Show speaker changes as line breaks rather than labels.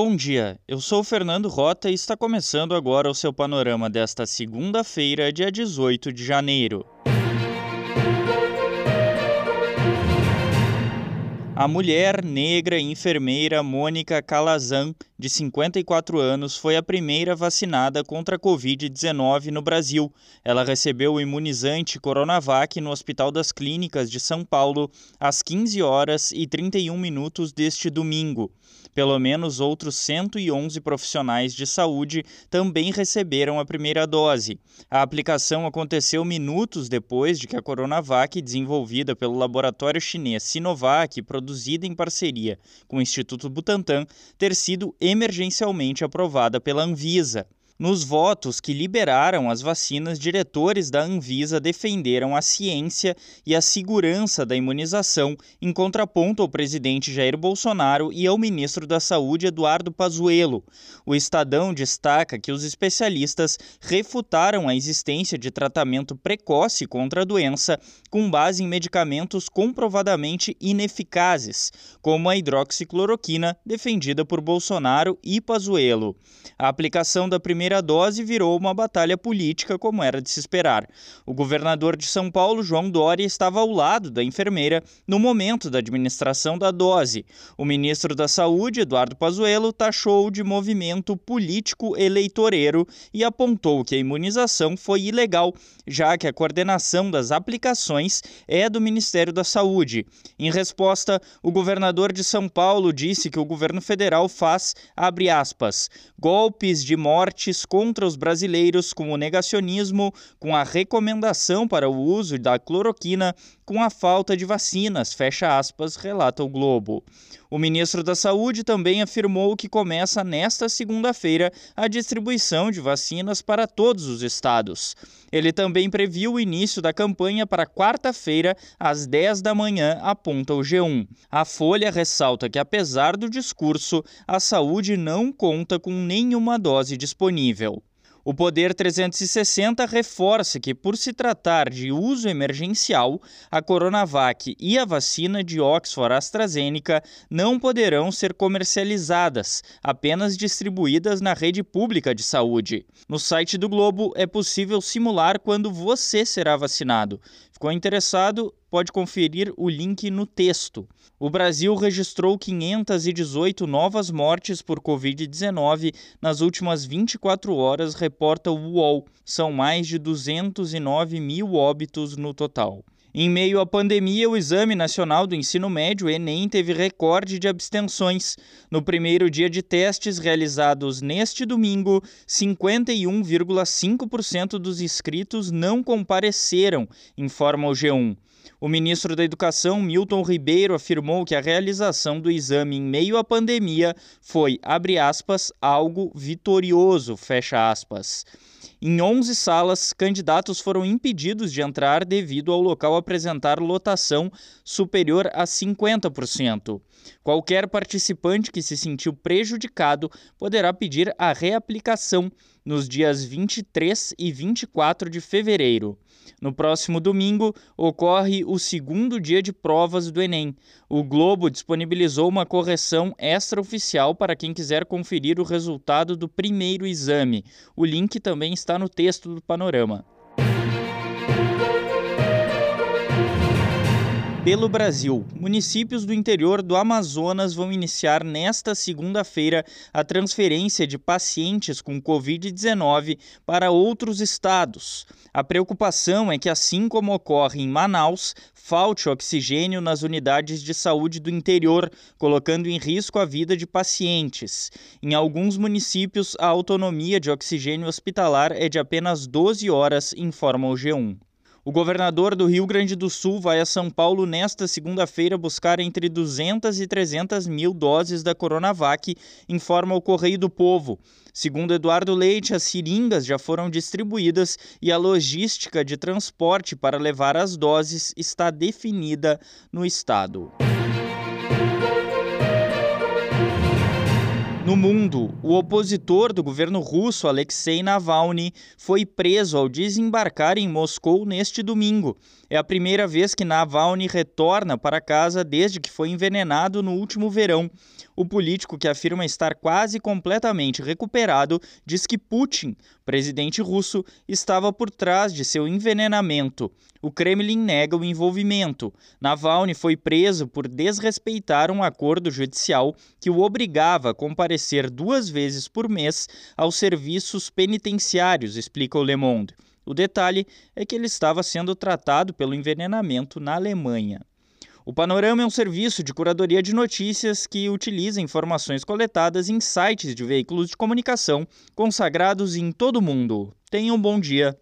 Bom dia, eu sou Fernando Rota e está começando agora o seu panorama desta segunda-feira, dia 18 de janeiro. A mulher negra enfermeira Mônica Calazan, de 54 anos, foi a primeira vacinada contra a Covid-19 no Brasil. Ela recebeu o imunizante Coronavac no Hospital das Clínicas de São Paulo às 15 horas e 31 minutos deste domingo. Pelo menos outros 111 profissionais de saúde também receberam a primeira dose. A aplicação aconteceu minutos depois de que a Coronavac, desenvolvida pelo laboratório chinês Sinovac, produzida em parceria com o Instituto Butantan, ter sido emergencialmente aprovada pela Anvisa. Nos votos que liberaram as vacinas, diretores da Anvisa defenderam a ciência e a segurança da imunização, em contraponto ao presidente Jair Bolsonaro e ao ministro da Saúde Eduardo Pazuello. O Estadão destaca que os especialistas refutaram a existência de tratamento precoce contra a doença com base em medicamentos comprovadamente ineficazes, como a hidroxicloroquina defendida por Bolsonaro e Pazuello. A aplicação da primeira primeira dose virou uma batalha política, como era de se esperar. O governador de São Paulo, João Dória, estava ao lado da enfermeira no momento da administração da dose. O ministro da Saúde, Eduardo Pazuello, taxou de movimento político eleitoreiro e apontou que a imunização foi ilegal, já que a coordenação das aplicações é do Ministério da Saúde. Em resposta, o governador de São Paulo disse que o governo federal faz, abre aspas, golpes de mortes contra os brasileiros com o negacionismo, com a recomendação para o uso da cloroquina, com a falta de vacinas, fecha aspas, relata o Globo. O ministro da Saúde também afirmou que começa nesta segunda-feira a distribuição de vacinas para todos os estados. Ele também previu o início da campanha para quarta-feira, às 10 da manhã, aponta o G1. A Folha ressalta que, apesar do discurso, a saúde não conta com nenhuma dose disponível. O Poder 360 reforça que, por se tratar de uso emergencial, a Coronavac e a vacina de Oxford AstraZeneca não poderão ser comercializadas, apenas distribuídas na rede pública de saúde. No site do Globo é possível simular quando você será vacinado. Ficou interessado? Pode conferir o link no texto. O Brasil registrou 518 novas mortes por Covid-19 nas últimas 24 horas, reporta o UOL. São mais de 209 mil óbitos no total. Em meio à pandemia, o Exame Nacional do Ensino Médio, Enem, teve recorde de abstenções. No primeiro dia de testes realizados neste domingo, 51,5% dos inscritos não compareceram, informa o G1. O ministro da Educação, Milton Ribeiro, afirmou que a realização do exame em meio à pandemia foi, abre aspas, algo vitorioso, fecha aspas. Em 11 salas, candidatos foram impedidos de entrar devido ao local apresentar lotação superior a 50%. Qualquer participante que se sentiu prejudicado poderá pedir a reaplicação nos dias 23 e 24 de fevereiro. No próximo domingo, ocorre o segundo dia de provas do Enem. O Globo disponibilizou uma correção extraoficial para quem quiser conferir o resultado do primeiro exame. O link também está no texto do panorama. Pelo Brasil. Municípios do interior do Amazonas vão iniciar nesta segunda-feira a transferência de pacientes com Covid-19 para outros estados. A preocupação é que, assim como ocorre em Manaus, falte oxigênio nas unidades de saúde do interior, colocando em risco a vida de pacientes. Em alguns municípios, a autonomia de oxigênio hospitalar é de apenas 12 horas, informa o G1. O governador do Rio Grande do Sul vai a São Paulo nesta segunda-feira buscar entre 200 e 300 mil doses da Coronavac, informa o Correio do Povo. Segundo Eduardo Leite, as seringas já foram distribuídas e a logística de transporte para levar as doses está definida no estado. No mundo, o opositor do governo russo, Alexei Navalny, foi preso ao desembarcar em Moscou neste domingo. É a primeira vez que Navalny retorna para casa desde que foi envenenado no último verão. O político, que afirma estar quase completamente recuperado, diz que Putin, presidente russo, estava por trás de seu envenenamento. O Kremlin nega o envolvimento. Navalny foi preso por desrespeitar um acordo judicial que o obrigava a comparecer duas vezes por mês aos serviços penitenciários, explica o Le Monde. O detalhe é que ele estava sendo tratado pelo envenenamento na Alemanha. O Panorama é um serviço de curadoria de notícias que utiliza informações coletadas em sites de veículos de comunicação consagrados em todo o mundo. Tenha um bom dia.